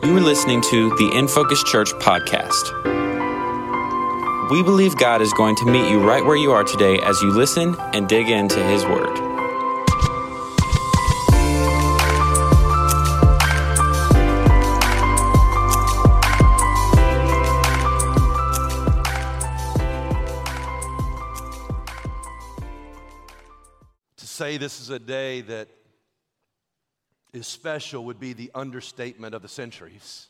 You are listening to the In Focus Church podcast. We believe God is going to meet you right where you are today as you listen and dig into His Word. To say this is a day that is special would be the understatement of the centuries.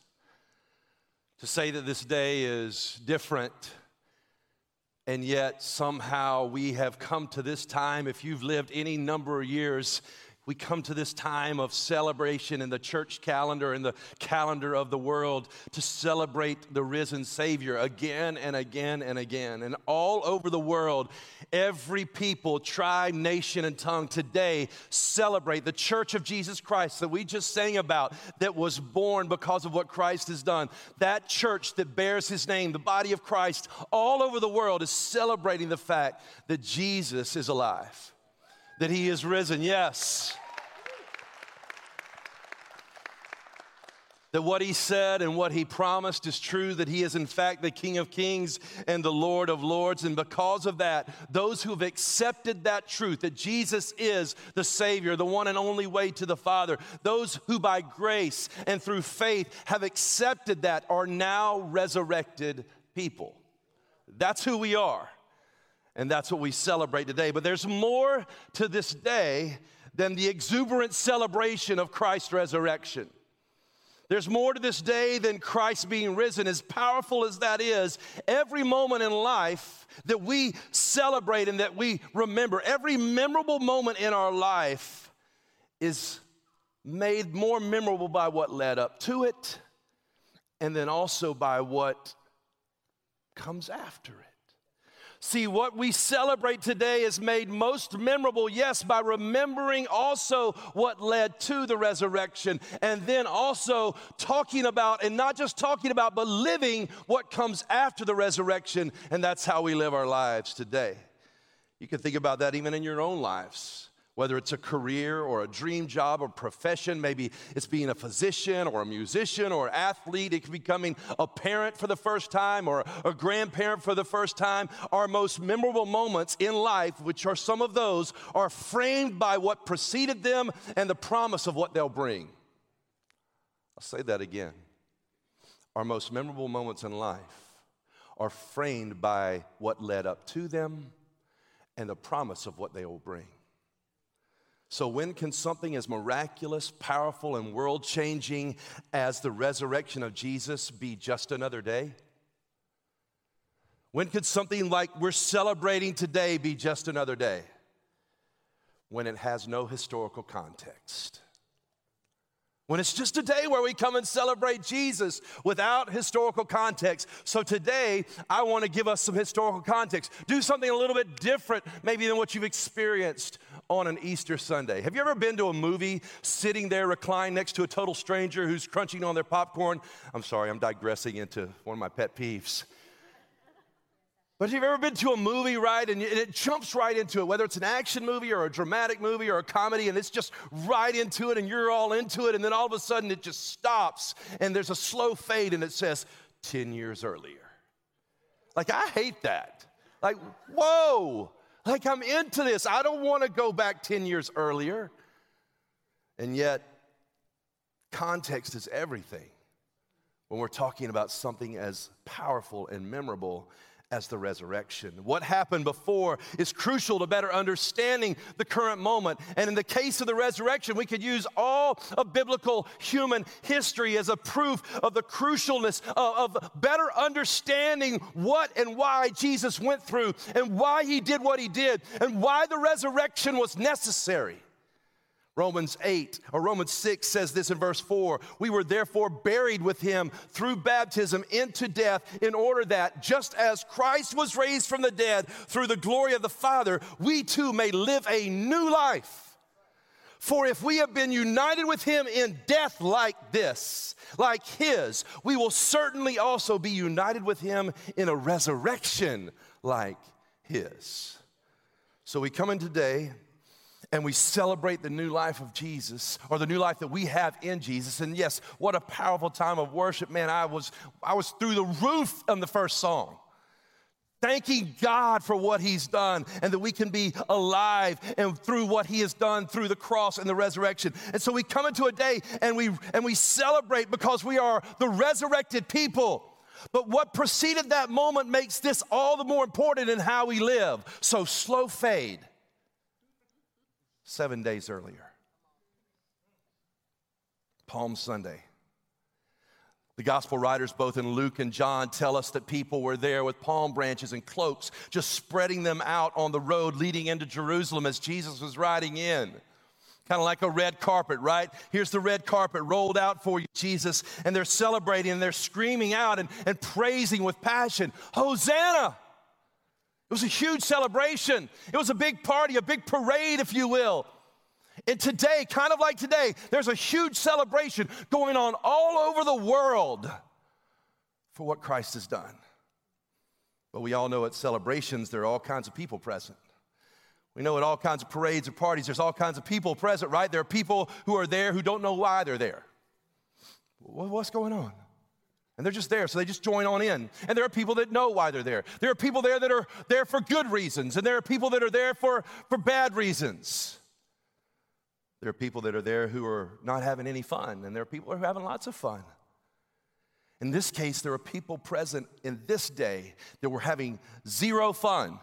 To say that this day is different, and yet somehow we have come to this time, if you've lived any number of years, we come to this time of celebration in the church calendar and the calendar of the world to celebrate the risen Savior again and again and again. And all over the world, every people, tribe, nation, and tongue today celebrate the church of Jesus Christ that we just sang about, that was born because of what Christ has done. That church that bears his name, the body of Christ, all over the world is celebrating the fact that Jesus is alive that he is risen, yes. That what he said and what he promised is true, that he is in fact the King of Kings and the Lord of Lords. And because of that, those who have accepted that truth, that Jesus is the Savior, the one and only way to the Father, those who by grace and through faith have accepted that are now resurrected people. That's who we are. And that's what we celebrate today. But there's more to this day than the exuberant celebration of Christ's resurrection. There's more to this day than Christ being risen. As powerful as that is, every moment in life that we celebrate and that we remember, every memorable moment in our life is made more memorable by what led up to it and then also by what comes after it. See, what we celebrate today is made most memorable, yes, by remembering also what led to the resurrection, and then also talking about, and not just talking about, but living what comes after the resurrection, and that's how we live our lives today. You can think about that even in your own lives whether it's a career or a dream job or profession, maybe it's being a physician or a musician or athlete, it could be becoming a parent for the first time or a grandparent for the first time. Our most memorable moments in life, which are some of those, are framed by what preceded them and the promise of what they'll bring. I'll say that again. Our most memorable moments in life are framed by what led up to them and the promise of what they will bring. So, when can something as miraculous, powerful, and world changing as the resurrection of Jesus be just another day? When could something like we're celebrating today be just another day? When it has no historical context. When it's just a day where we come and celebrate Jesus without historical context. So today, I want to give us some historical context. Do something a little bit different, maybe, than what you've experienced on an Easter Sunday. Have you ever been to a movie sitting there reclined next to a total stranger who's crunching on their popcorn? I'm sorry, I'm digressing into one of my pet peeves. But have you ever been to a movie, right, and it jumps right into it, whether it's an action movie or a dramatic movie or a comedy, and it's just right into it, and you're all into it, and then all of a sudden it just stops, and there's a slow fade, and it says 10 years earlier. Like, I hate that. Like, whoa, like I'm into this. I don't want to go back 10 years earlier. And yet, context is everything when we're talking about something as powerful and memorable as the resurrection. What happened before is crucial to better understanding the current moment. And in the case of the resurrection, we could use all of biblical human history as a proof of the crucialness of, of better understanding what and why Jesus went through and why he did what he did and why the resurrection was necessary. Romans 8 or Romans 6 says this in verse 4 We were therefore buried with him through baptism into death, in order that just as Christ was raised from the dead through the glory of the Father, we too may live a new life. For if we have been united with him in death like this, like his, we will certainly also be united with him in a resurrection like his. So we come in today and we celebrate the new life of Jesus or the new life that we have in Jesus. And yes, what a powerful time of worship. Man, I was I was through the roof on the first song. Thanking God for what He's done and that we can be alive and through what He has done through the cross and the resurrection. And so we come into a day and we and we celebrate because we are the resurrected people. But what preceded that moment makes this all the more important in how we live. So slow fade seven days earlier. Palm Sunday. The gospel writers, both in Luke and John, tell us that people were there with palm branches and cloaks, just spreading them out on the road leading into Jerusalem as Jesus was riding in. Kind of like a red carpet, right? Here's the red carpet rolled out for you, Jesus. And they're celebrating and they're screaming out and, and praising with passion Hosanna! It was a huge celebration. It was a big party, a big parade, if you will. And today, kind of like today, there's a huge celebration going on all over the world for what Christ has done. But we all know at celebrations, there are all kinds of people present. We know at all kinds of parades or parties, there's all kinds of people present, right? There are people who are there who don't know why they're there. What's going on? And they're just there, so they just join on in. And there are people that know why they're there. There are people there that are there for good reasons, and there are people that are there for, for bad reasons. There are people that are there who are not having any fun, and there are people who are having lots of fun. In this case, there are people present in this day that were having zero fun.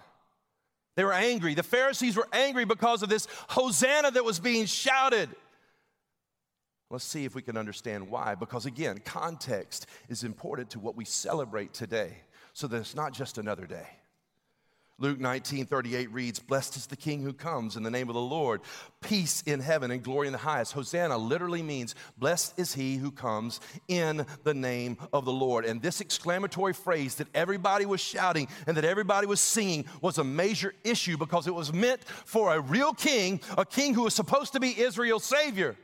They were angry. The Pharisees were angry because of this Hosanna that was being shouted. Let's see if we can understand why. Because again, context is important to what we celebrate today, so that it's not just another day. Luke 19 38 reads, Blessed is the King who comes in the name of the Lord, peace in heaven and glory in the highest. Hosanna literally means, Blessed is he who comes in the name of the Lord. And this exclamatory phrase that everybody was shouting and that everybody was singing was a major issue because it was meant for a real king, a king who was supposed to be Israel's Savior.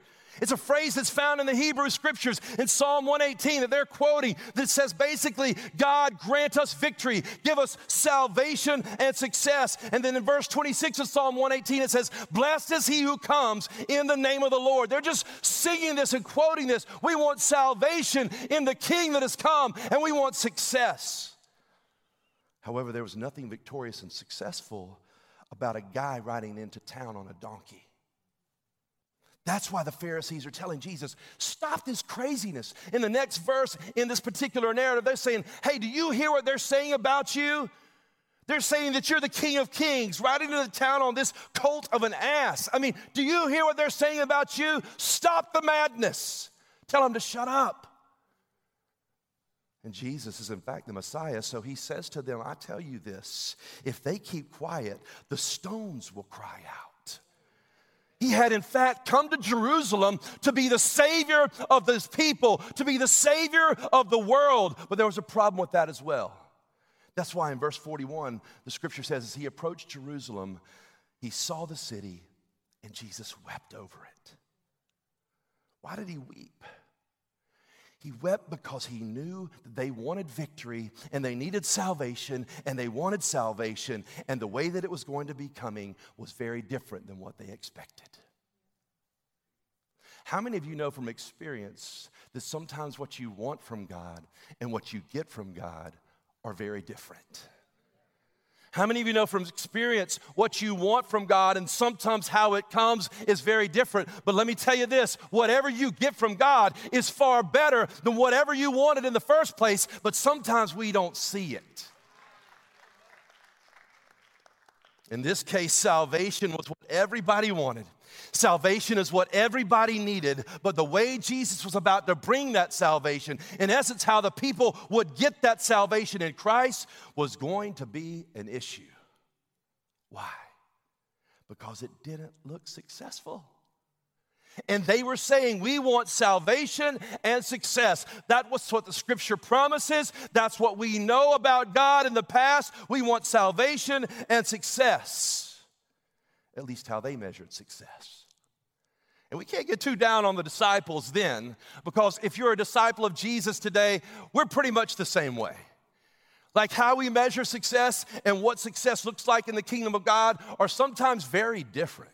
It's a phrase that's found in the Hebrew scriptures in Psalm 118 that they're quoting that says basically, God grant us victory, give us salvation and success. And then in verse 26 of Psalm 118, it says, Blessed is he who comes in the name of the Lord. They're just singing this and quoting this. We want salvation in the King that has come, and we want success. However, there was nothing victorious and successful about a guy riding into town on a donkey. That's why the Pharisees are telling Jesus, stop this craziness. In the next verse, in this particular narrative, they're saying, hey, do you hear what they're saying about you? They're saying that you're the king of kings, riding into the town on this colt of an ass. I mean, do you hear what they're saying about you? Stop the madness. Tell them to shut up. And Jesus is, in fact, the Messiah, so he says to them, I tell you this if they keep quiet, the stones will cry out. He had, in fact, come to Jerusalem to be the Savior of this people, to be the Savior of the world. But there was a problem with that as well. That's why in verse 41, the scripture says, as he approached Jerusalem, he saw the city and Jesus wept over it. Why did he weep? He wept because he knew that they wanted victory and they needed salvation and they wanted salvation, and the way that it was going to be coming was very different than what they expected. How many of you know from experience that sometimes what you want from God and what you get from God are very different? How many of you know from experience what you want from God and sometimes how it comes is very different? But let me tell you this whatever you get from God is far better than whatever you wanted in the first place, but sometimes we don't see it. In this case, salvation was what everybody wanted. Salvation is what everybody needed, but the way Jesus was about to bring that salvation, in essence, how the people would get that salvation in Christ, was going to be an issue. Why? Because it didn't look successful. And they were saying, We want salvation and success. That was what the scripture promises. That's what we know about God in the past. We want salvation and success at least how they measured success. And we can't get too down on the disciples then, because if you're a disciple of Jesus today, we're pretty much the same way. Like how we measure success and what success looks like in the kingdom of God are sometimes very different.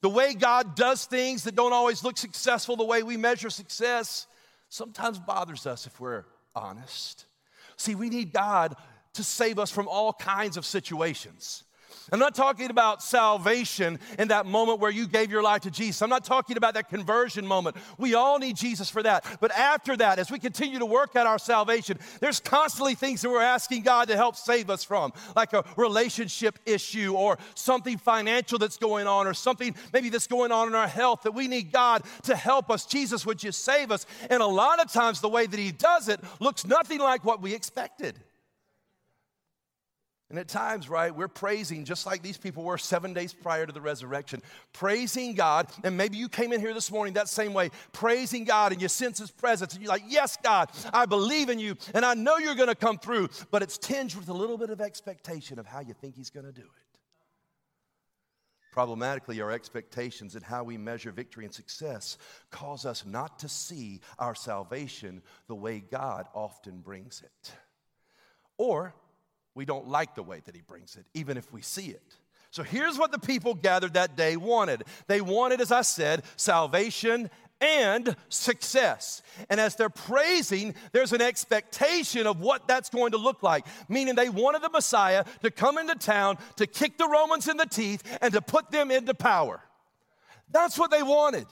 The way God does things that don't always look successful, the way we measure success, sometimes bothers us if we're honest. See, we need God to save us from all kinds of situations. I'm not talking about salvation in that moment where you gave your life to Jesus. I'm not talking about that conversion moment. We all need Jesus for that. But after that, as we continue to work at our salvation, there's constantly things that we're asking God to help save us from, like a relationship issue or something financial that's going on or something maybe that's going on in our health that we need God to help us. Jesus would just save us. And a lot of times, the way that He does it looks nothing like what we expected. And at times, right, we're praising just like these people were seven days prior to the resurrection, praising God. And maybe you came in here this morning that same way, praising God, and you sense His presence, and you're like, Yes, God, I believe in you, and I know you're gonna come through. But it's tinged with a little bit of expectation of how you think He's gonna do it. Problematically, our expectations and how we measure victory and success cause us not to see our salvation the way God often brings it. Or we don't like the way that he brings it, even if we see it. So here's what the people gathered that day wanted they wanted, as I said, salvation and success. And as they're praising, there's an expectation of what that's going to look like, meaning they wanted the Messiah to come into town, to kick the Romans in the teeth, and to put them into power. That's what they wanted.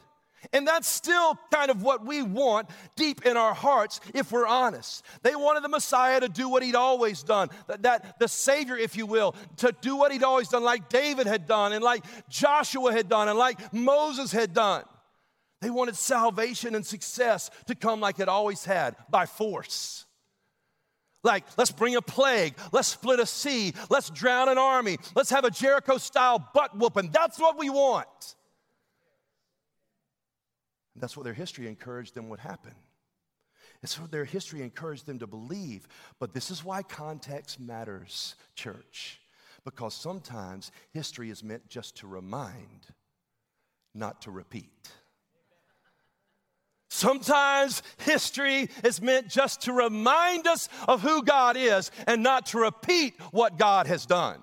And that's still kind of what we want deep in our hearts if we're honest. They wanted the Messiah to do what he'd always done, that, that, the Savior, if you will, to do what he'd always done, like David had done, and like Joshua had done, and like Moses had done. They wanted salvation and success to come like it always had by force. Like, let's bring a plague, let's split a sea, let's drown an army, let's have a Jericho style butt whooping. That's what we want. That's what their history encouraged them would happen. It's what their history encouraged them to believe. But this is why context matters, church. Because sometimes history is meant just to remind, not to repeat. Sometimes history is meant just to remind us of who God is and not to repeat what God has done.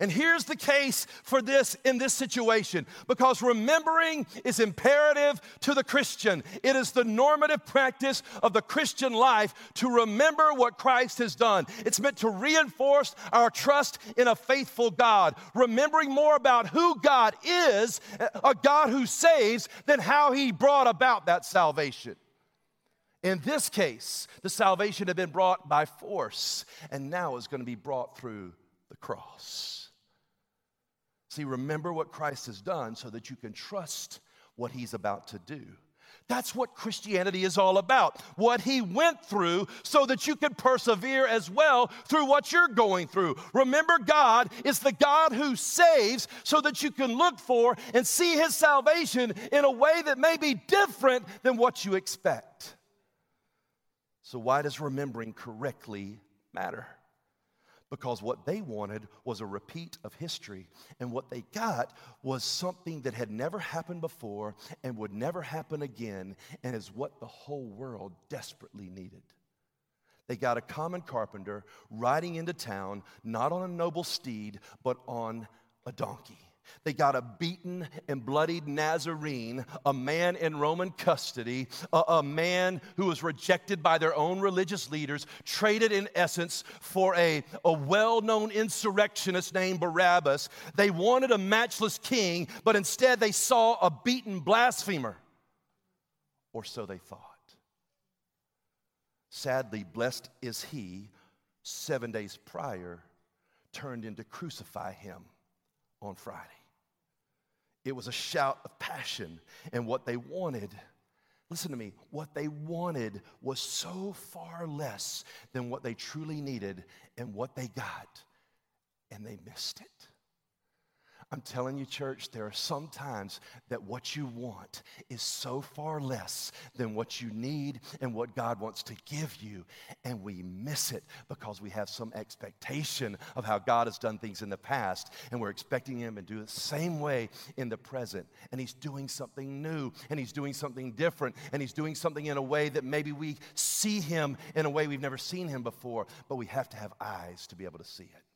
And here's the case for this in this situation because remembering is imperative to the Christian. It is the normative practice of the Christian life to remember what Christ has done. It's meant to reinforce our trust in a faithful God, remembering more about who God is, a God who saves, than how he brought about that salvation. In this case, the salvation had been brought by force and now is going to be brought through the cross. See, remember what Christ has done so that you can trust what he's about to do. That's what Christianity is all about. What he went through so that you can persevere as well through what you're going through. Remember, God is the God who saves so that you can look for and see his salvation in a way that may be different than what you expect. So, why does remembering correctly matter? Because what they wanted was a repeat of history. And what they got was something that had never happened before and would never happen again, and is what the whole world desperately needed. They got a common carpenter riding into town, not on a noble steed, but on a donkey. They got a beaten and bloodied Nazarene, a man in Roman custody, a, a, man who was rejected by their own religious leaders, traded in essence for a, a well known insurrectionist named Barabbas. They wanted a matchless king, but instead they saw a beaten blasphemer. Or so they thought. Sadly, blessed is he, seven days prior, turned in to crucify him on Friday. It was a shout of passion. And what they wanted, listen to me, what they wanted was so far less than what they truly needed and what they got. And they missed it. I'm telling you, church, there are some times that what you want is so far less than what you need and what God wants to give you. And we miss it because we have some expectation of how God has done things in the past. And we're expecting Him to do the same way in the present. And He's doing something new and He's doing something different. And He's doing something in a way that maybe we see Him in a way we've never seen Him before. But we have to have eyes to be able to see it.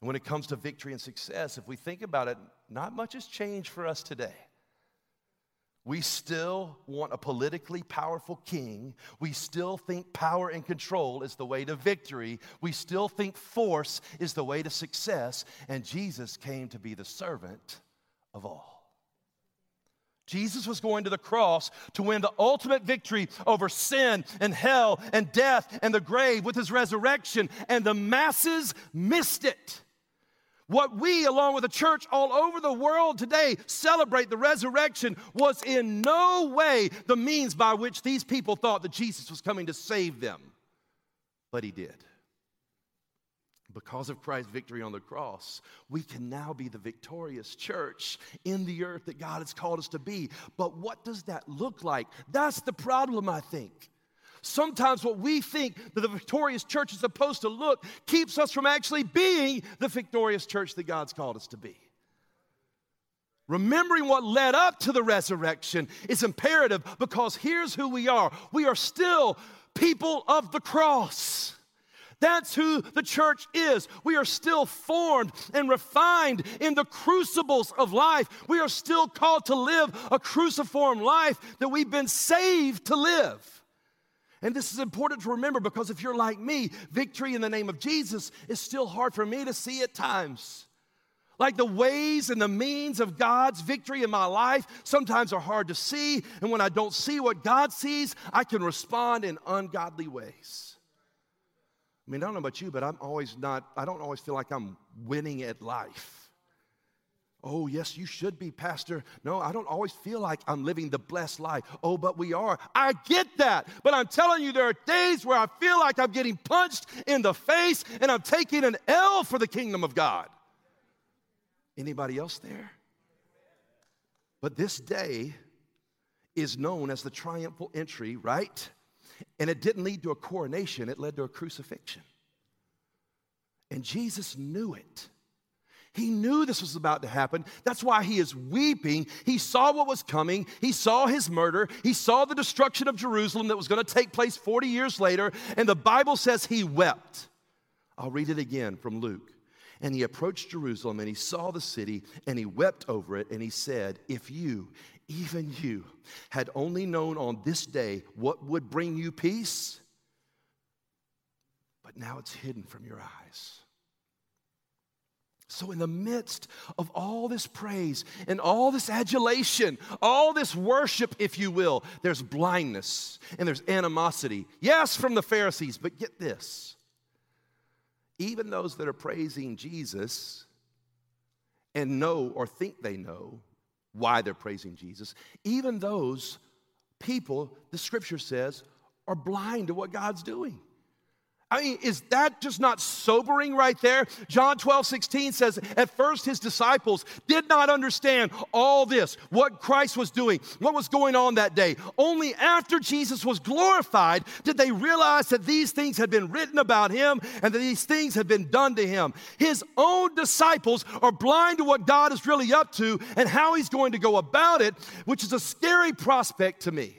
When it comes to victory and success, if we think about it, not much has changed for us today. We still want a politically powerful king. We still think power and control is the way to victory. We still think force is the way to success. And Jesus came to be the servant of all. Jesus was going to the cross to win the ultimate victory over sin and hell and death and the grave with his resurrection, and the masses missed it. What we, along with the church all over the world today, celebrate the resurrection was in no way the means by which these people thought that Jesus was coming to save them. But he did. Because of Christ's victory on the cross, we can now be the victorious church in the earth that God has called us to be. But what does that look like? That's the problem, I think. Sometimes what we think that the victorious church is supposed to look keeps us from actually being the victorious church that God's called us to be. Remembering what led up to the resurrection is imperative because here's who we are we are still people of the cross. That's who the church is. We are still formed and refined in the crucibles of life. We are still called to live a cruciform life that we've been saved to live. And this is important to remember because if you're like me, victory in the name of Jesus is still hard for me to see at times. Like the ways and the means of God's victory in my life sometimes are hard to see. And when I don't see what God sees, I can respond in ungodly ways. I mean, I don't know about you, but I'm always not, I don't always feel like I'm winning at life. Oh, yes, you should be, Pastor. No, I don't always feel like I'm living the blessed life. Oh, but we are. I get that. But I'm telling you, there are days where I feel like I'm getting punched in the face and I'm taking an L for the kingdom of God. Anybody else there? But this day is known as the triumphal entry, right? And it didn't lead to a coronation, it led to a crucifixion. And Jesus knew it. He knew this was about to happen. That's why he is weeping. He saw what was coming. He saw his murder. He saw the destruction of Jerusalem that was going to take place 40 years later. And the Bible says he wept. I'll read it again from Luke. And he approached Jerusalem and he saw the city and he wept over it and he said, If you, even you, had only known on this day what would bring you peace, but now it's hidden from your eyes. So, in the midst of all this praise and all this adulation, all this worship, if you will, there's blindness and there's animosity. Yes, from the Pharisees, but get this. Even those that are praising Jesus and know or think they know why they're praising Jesus, even those people, the scripture says, are blind to what God's doing. I mean, is that just not sobering right there? John 12, 16 says, At first his disciples did not understand all this, what Christ was doing, what was going on that day. Only after Jesus was glorified did they realize that these things had been written about him and that these things had been done to him. His own disciples are blind to what God is really up to and how he's going to go about it, which is a scary prospect to me.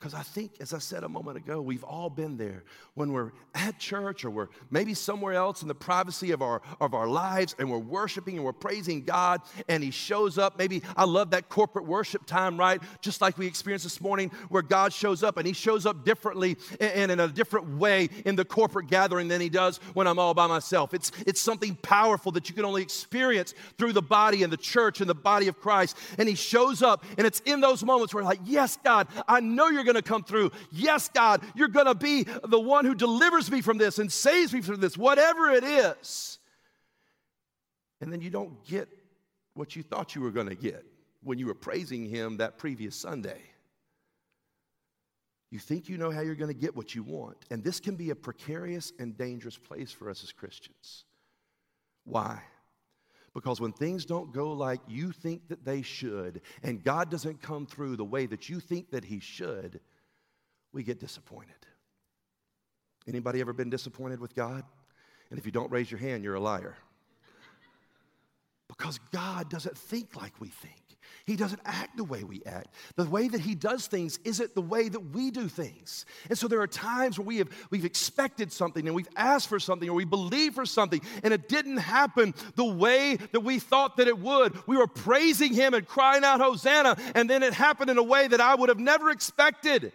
Because I think, as I said a moment ago, we've all been there when we're at church or we're maybe somewhere else in the privacy of our, of our lives and we're worshiping and we're praising God and He shows up. Maybe I love that corporate worship time, right? Just like we experienced this morning where God shows up and He shows up differently and in a different way in the corporate gathering than He does when I'm all by myself. It's, it's something powerful that you can only experience through the body and the church and the body of Christ. And He shows up and it's in those moments where, like, yes, God, I know you're going to come through. Yes, God, you're going to be the one who delivers me from this and saves me from this, whatever it is. And then you don't get what you thought you were going to get when you were praising Him that previous Sunday. You think you know how you're going to get what you want. And this can be a precarious and dangerous place for us as Christians. Why? Because when things don't go like you think that they should, and God doesn't come through the way that you think that He should, we get disappointed. Anybody ever been disappointed with God? And if you don't raise your hand, you're a liar. Because God doesn't think like we think. He doesn't act the way we act. The way that he does things isn't the way that we do things. And so there are times where we have we've expected something and we've asked for something or we believe for something and it didn't happen the way that we thought that it would. We were praising him and crying out hosanna and then it happened in a way that I would have never expected.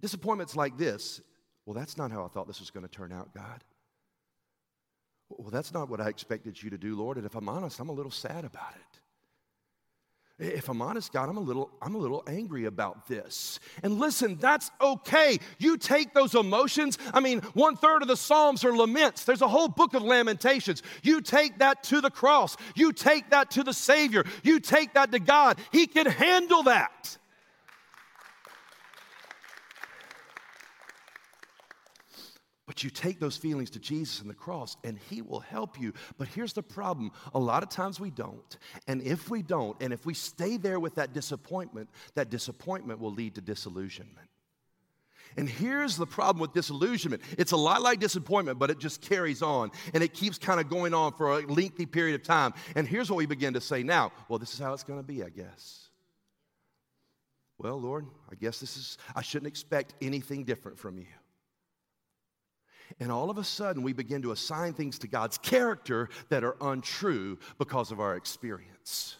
Disappointments like this, well that's not how I thought this was going to turn out, God. Well, that's not what I expected you to do, Lord. And if I'm honest, I'm a little sad about it. If I'm honest, God, I'm a little, I'm a little angry about this. And listen, that's okay. You take those emotions. I mean, one third of the Psalms are laments. There's a whole book of lamentations. You take that to the cross. You take that to the Savior. You take that to God. He can handle that. But you take those feelings to Jesus and the cross, and He will help you. But here's the problem a lot of times we don't. And if we don't, and if we stay there with that disappointment, that disappointment will lead to disillusionment. And here's the problem with disillusionment it's a lot like disappointment, but it just carries on and it keeps kind of going on for a lengthy period of time. And here's what we begin to say now well, this is how it's going to be, I guess. Well, Lord, I guess this is, I shouldn't expect anything different from you. And all of a sudden, we begin to assign things to God's character that are untrue because of our experience.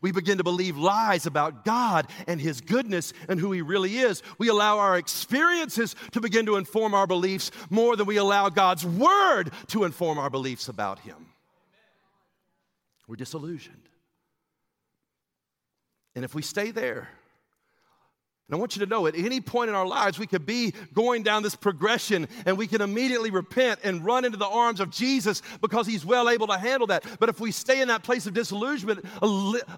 We begin to believe lies about God and His goodness and who He really is. We allow our experiences to begin to inform our beliefs more than we allow God's Word to inform our beliefs about Him. We're disillusioned. And if we stay there, and I want you to know at any point in our lives, we could be going down this progression and we can immediately repent and run into the arms of Jesus because he's well able to handle that. But if we stay in that place of disillusionment,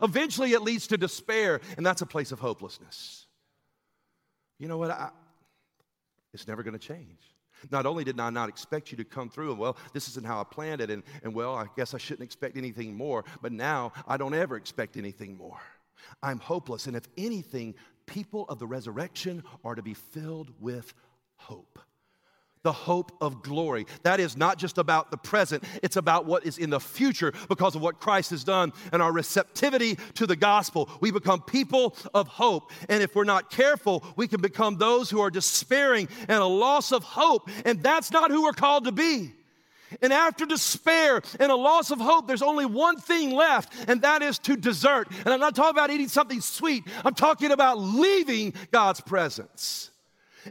eventually it leads to despair, and that's a place of hopelessness. You know what? I, it's never going to change. Not only did I not expect you to come through, and well, this isn't how I planned it, and, and well, I guess I shouldn't expect anything more, but now I don't ever expect anything more. I'm hopeless, and if anything, people of the resurrection are to be filled with hope. The hope of glory. That is not just about the present, it's about what is in the future because of what Christ has done and our receptivity to the gospel. We become people of hope. And if we're not careful, we can become those who are despairing and a loss of hope. And that's not who we're called to be. And after despair and a loss of hope, there's only one thing left, and that is to desert. And I'm not talking about eating something sweet, I'm talking about leaving God's presence.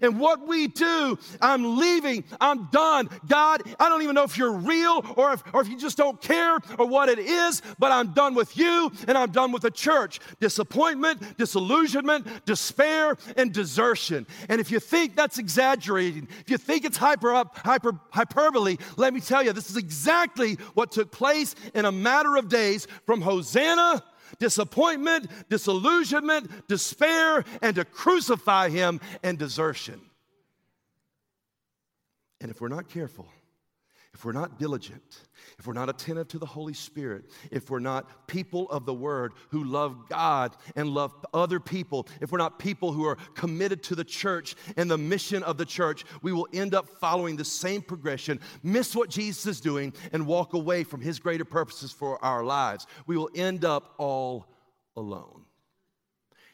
And what we do, I'm leaving, I'm done. God, I don't even know if you're real or if, or if you just don't care or what it is, but I'm done with you and I'm done with the church. Disappointment, disillusionment, despair, and desertion. And if you think that's exaggerating, if you think it's hyper, hyper, hyperbole, let me tell you, this is exactly what took place in a matter of days from Hosanna disappointment, disillusionment, despair, and to crucify him and desertion. And if we're not careful, if we're not diligent, if we're not attentive to the Holy Spirit, if we're not people of the Word who love God and love other people, if we're not people who are committed to the church and the mission of the church, we will end up following the same progression, miss what Jesus is doing, and walk away from His greater purposes for our lives. We will end up all alone.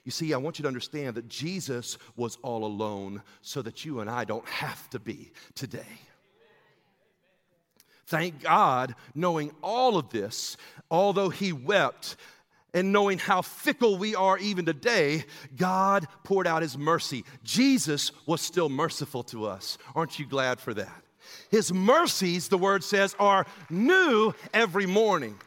You see, I want you to understand that Jesus was all alone so that you and I don't have to be today. Thank God, knowing all of this, although he wept, and knowing how fickle we are even today, God poured out his mercy. Jesus was still merciful to us. Aren't you glad for that? His mercies, the word says, are new every morning.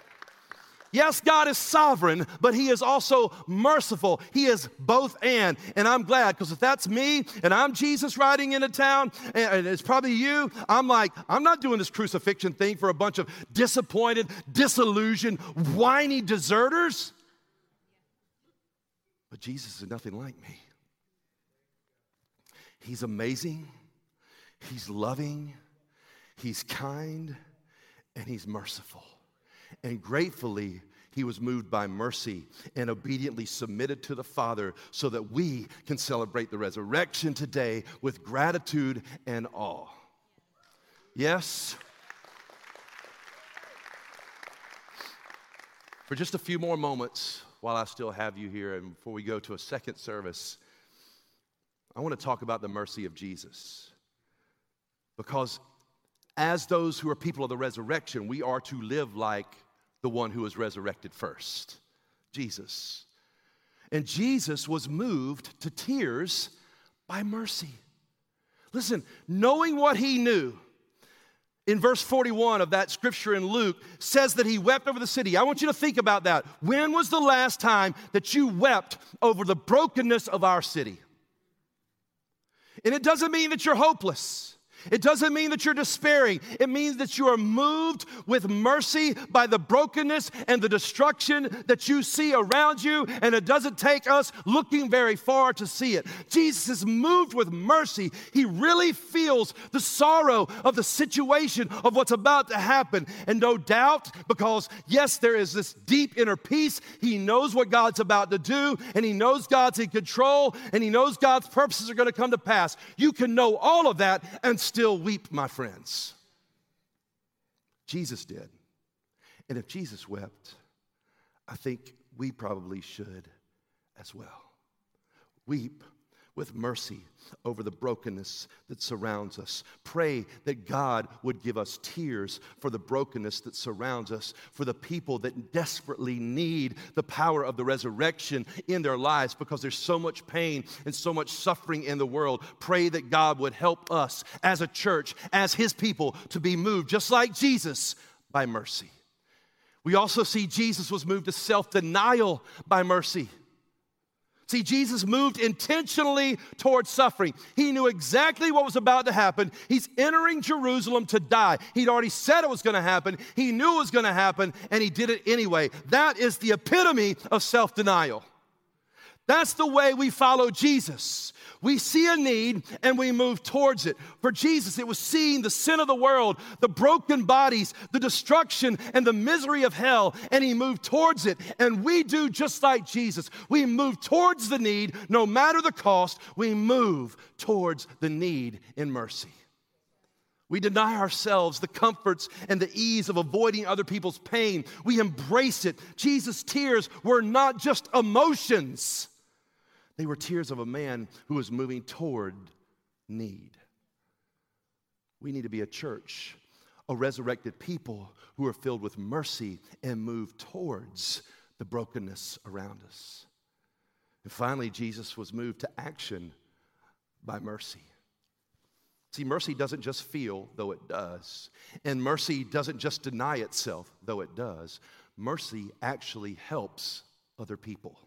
Yes, God is sovereign, but He is also merciful. He is both and. And I'm glad because if that's me and I'm Jesus riding into town and it's probably you, I'm like, I'm not doing this crucifixion thing for a bunch of disappointed, disillusioned, whiny deserters. But Jesus is nothing like me. He's amazing, He's loving, He's kind, and He's merciful. And gratefully, he was moved by mercy and obediently submitted to the Father so that we can celebrate the resurrection today with gratitude and awe. Yes? For just a few more moments, while I still have you here and before we go to a second service, I want to talk about the mercy of Jesus. Because as those who are people of the resurrection, we are to live like the one who was resurrected first Jesus. And Jesus was moved to tears by mercy. Listen, knowing what he knew, in verse 41 of that scripture in Luke says that he wept over the city. I want you to think about that. When was the last time that you wept over the brokenness of our city? And it doesn't mean that you're hopeless. It doesn't mean that you're despairing. It means that you are moved with mercy by the brokenness and the destruction that you see around you, and it doesn't take us looking very far to see it. Jesus is moved with mercy. He really feels the sorrow of the situation of what's about to happen. And no doubt, because yes, there is this deep inner peace, he knows what God's about to do, and he knows God's in control, and he knows God's purposes are going to come to pass. You can know all of that and still weep, my friends. Jesus did. And if Jesus wept, I think we probably should as well. Weep with mercy over the brokenness that surrounds us. Pray that God would give us tears for the brokenness that surrounds us, for the people that desperately need the power of the resurrection in their lives because there's so much pain and so much suffering in the world. Pray that God would help us as a church, as His people, to be moved, just like Jesus, by mercy. We also see Jesus was moved to self denial by mercy. See, Jesus moved intentionally towards suffering. He knew exactly what was about to happen. He's entering Jerusalem to die. He'd already said it was going to happen, he knew it was going to happen, and he did it anyway. That is the epitome of self denial. That's the way we follow Jesus. We see a need and we move towards it. For Jesus, it was seeing the sin of the world, the broken bodies, the destruction, and the misery of hell, and he moved towards it. And we do just like Jesus. We move towards the need, no matter the cost, we move towards the need in mercy. We deny ourselves the comforts and the ease of avoiding other people's pain. We embrace it. Jesus' tears were not just emotions, they were tears of a man who was moving toward need. We need to be a church, a resurrected people who are filled with mercy and move towards the brokenness around us. And finally, Jesus was moved to action by mercy. See, mercy doesn't just feel, though it does. And mercy doesn't just deny itself, though it does. Mercy actually helps other people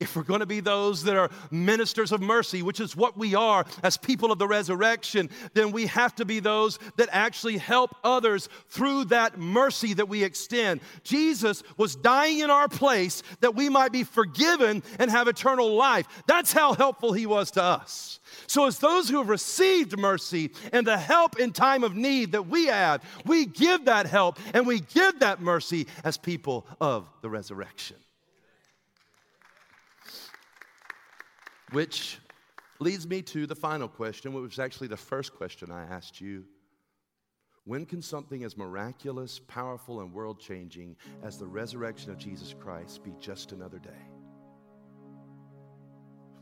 if we're going to be those that are ministers of mercy, which is what we are as people of the resurrection, then we have to be those that actually help others through that mercy that we extend. Jesus was dying in our place that we might be forgiven and have eternal life. That's how helpful he was to us. So, as those who have received mercy and the help in time of need that we have, we give that help and we give that mercy as people of the resurrection. Which leads me to the final question, which was actually the first question I asked you. When can something as miraculous, powerful, and world changing as the resurrection of Jesus Christ be just another day?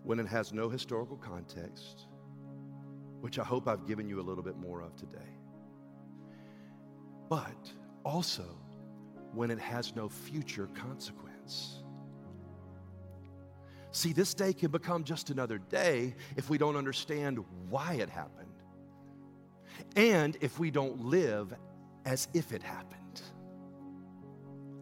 When it has no historical context, which I hope I've given you a little bit more of today. But also when it has no future consequence. See, this day can become just another day if we don't understand why it happened and if we don't live as if it happened.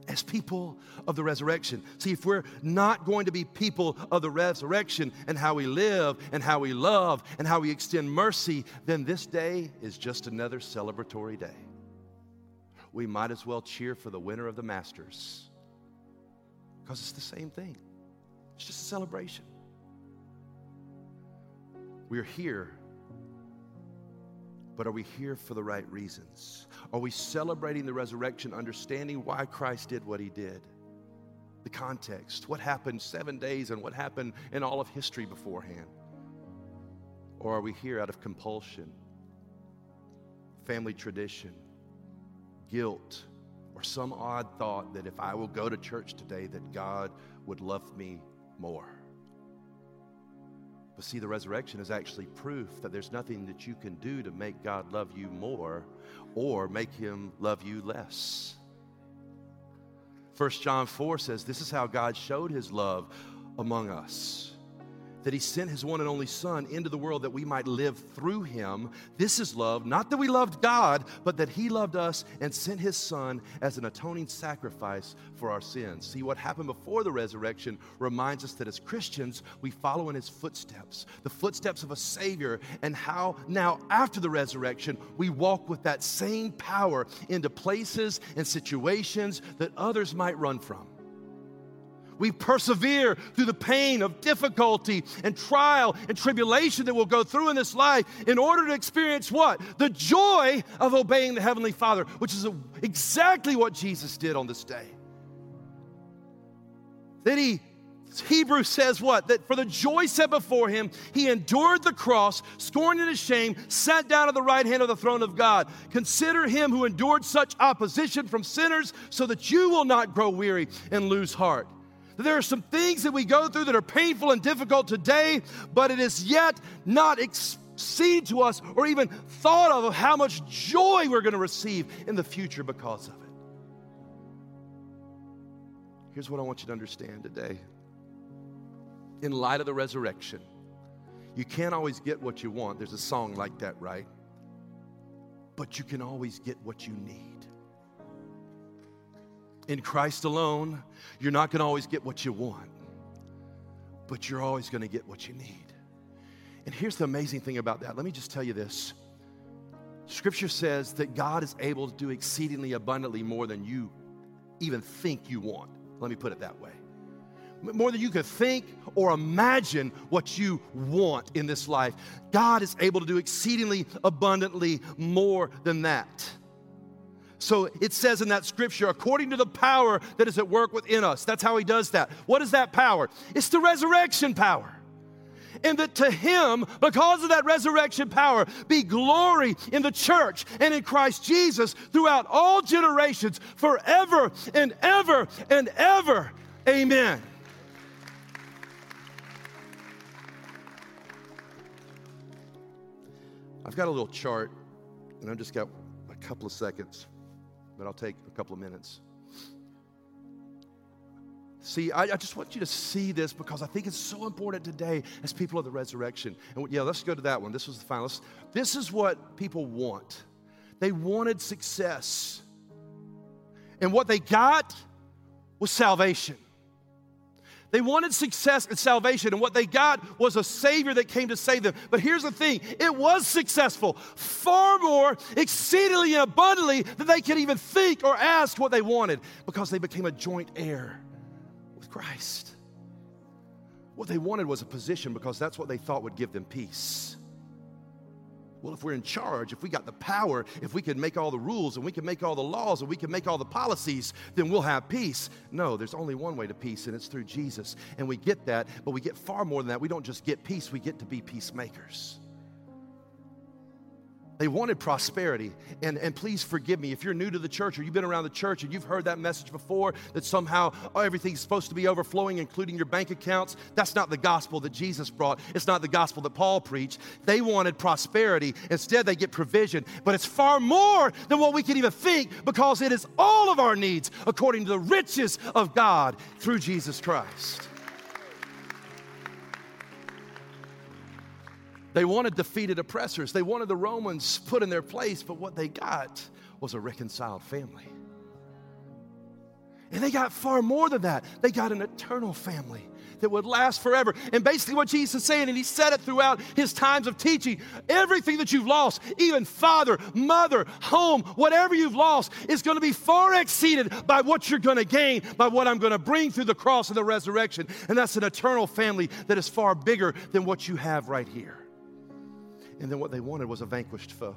As people of the resurrection. See, if we're not going to be people of the resurrection and how we live and how we love and how we extend mercy, then this day is just another celebratory day. We might as well cheer for the winner of the Masters because it's the same thing. It's just a celebration. We're here, but are we here for the right reasons? Are we celebrating the resurrection, understanding why Christ did what he did? The context, what happened seven days and what happened in all of history beforehand? Or are we here out of compulsion, family tradition, guilt, or some odd thought that if I will go to church today, that God would love me more. But see, the resurrection is actually proof that there's nothing that you can do to make God love you more or make him love you less. 1 John 4 says, This is how God showed his love among us that he sent his one and only Son into the world that we might live through him. This is love, not that we loved God, but that he loved us and sent his Son as an atoning sacrifice for our sins. See, what happened before the resurrection reminds us that as Christians, we follow in his footsteps, the footsteps of a Savior, and how now, after the resurrection, we walk with that same power into places and situations that others might run from. We persevere through the pain of difficulty and trial and tribulation that we'll go through in this life in order to experience what? The joy of obeying the Heavenly Father, which is exactly what Jesus did on this day. Then he Hebrews says what? That for the joy set before him, he endured the cross, scorned and ashamed, sat down at the right hand of the throne of God. Consider him who endured such opposition from sinners so that you will not grow weary and lose heart. There are some things that we go through that are painful and difficult today, but it is yet not exceed to us or even thought of, of how much joy we're going to receive in the future because of it. Here's what I want you to understand today. In light of the resurrection, you can't always get what you want. There's a song like that, right? But you can always get what you need in Christ alone, you're not going to always get what you want, but you're always going to get what you need. And here's the amazing thing about that. Let me just tell you this. Scripture says that God is able to do exceedingly abundantly more than you even think you want. Let me put it that way. More than you could think or imagine what you want in this life. God is able to do exceedingly abundantly more than that. So it says in that scripture, according to the power that is at work within us. That's how he does that. What is that power? It's the resurrection power. And that to him, because of that resurrection power, be glory in the church and in Christ Jesus throughout all generations, forever and ever and ever. Amen. I've got a little chart, and I've just got a couple of seconds but I'll take a couple of minutes. See, I, I, just want you to see this because I think it's so important today as people of the resurrection. And yeah, let's go to that one. This was the final. This is what people want. They wanted success. And what they got was salvation. They wanted success and salvation, and what they got was a Savior that came to save them. But here's the thing it was successful, far more, exceedingly and abundantly than they could even think or ask what they wanted because they became a joint heir with Christ. What they wanted was a position because that's what they thought would give them peace. Well, if we're in charge, if we got the power, if we can make all the rules and we can make all the laws and we can make all the policies, then we'll have peace. No, there's only one way to peace, and it's through Jesus. And we get that, but we get far more than that. We don't just get peace, we get to be peacemakers. They wanted prosperity. And, and please forgive me if you're new to the church or you've been around the church and you've heard that message before that somehow oh, everything's supposed to be overflowing, including your bank accounts. That's not the gospel that Jesus brought. It's not the gospel that Paul preached. They wanted prosperity. Instead, they get provision. But it's far more than what we can even think because it is all of our needs according to the riches of God through Jesus Christ. They wanted defeated oppressors. They wanted the Romans put in their place, but what they got was a reconciled family. And they got far more than that. They got an eternal family that would last forever. And basically, what Jesus is saying, and he said it throughout his times of teaching everything that you've lost, even father, mother, home, whatever you've lost, is going to be far exceeded by what you're going to gain, by what I'm going to bring through the cross and the resurrection. And that's an eternal family that is far bigger than what you have right here. And then what they wanted was a vanquished foe.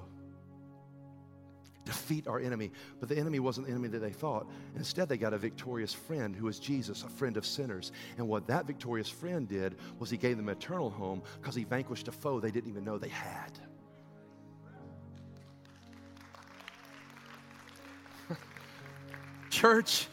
Defeat our enemy. But the enemy wasn't the enemy that they thought. Instead, they got a victorious friend who was Jesus, a friend of sinners. And what that victorious friend did was he gave them eternal home because he vanquished a foe they didn't even know they had. Church,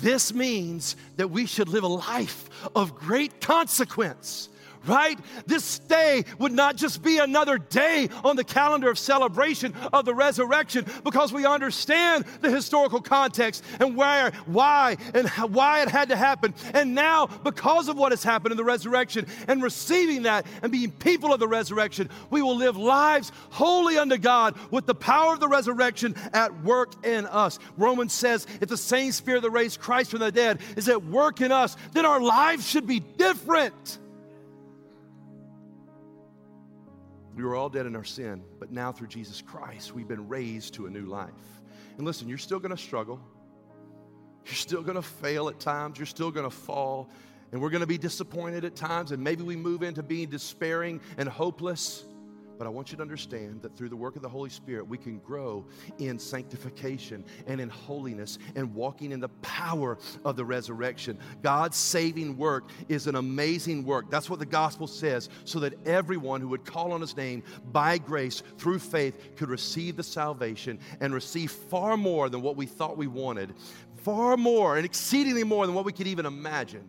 this means that we should live a life of great consequence right? This day would not just be another day on the calendar of celebration of the resurrection because we understand the historical context and where, why, and why it had to happen. And now, because of what has happened in the resurrection and receiving that and being people of the resurrection, we will live lives holy unto God with the power of the resurrection at work in us. Romans says if the same spirit that raised Christ from the dead is at work in us, then our lives should be different. We were all dead in our sin, but now through Jesus Christ, we've been raised to a new life. And listen, you're still going to struggle. You're still going to fail at times. You're still going to fall. And we're going to be disappointed at times. And maybe we move into being despairing and hopeless. But I want you to understand that through the work of the Holy Spirit, we can grow in sanctification and in holiness and walking in the power of the resurrection. God's saving work is an amazing work. That's what the gospel says, so that everyone who would call on his name by grace through faith could receive the salvation and receive far more than what we thought we wanted, far more and exceedingly more than what we could even imagine.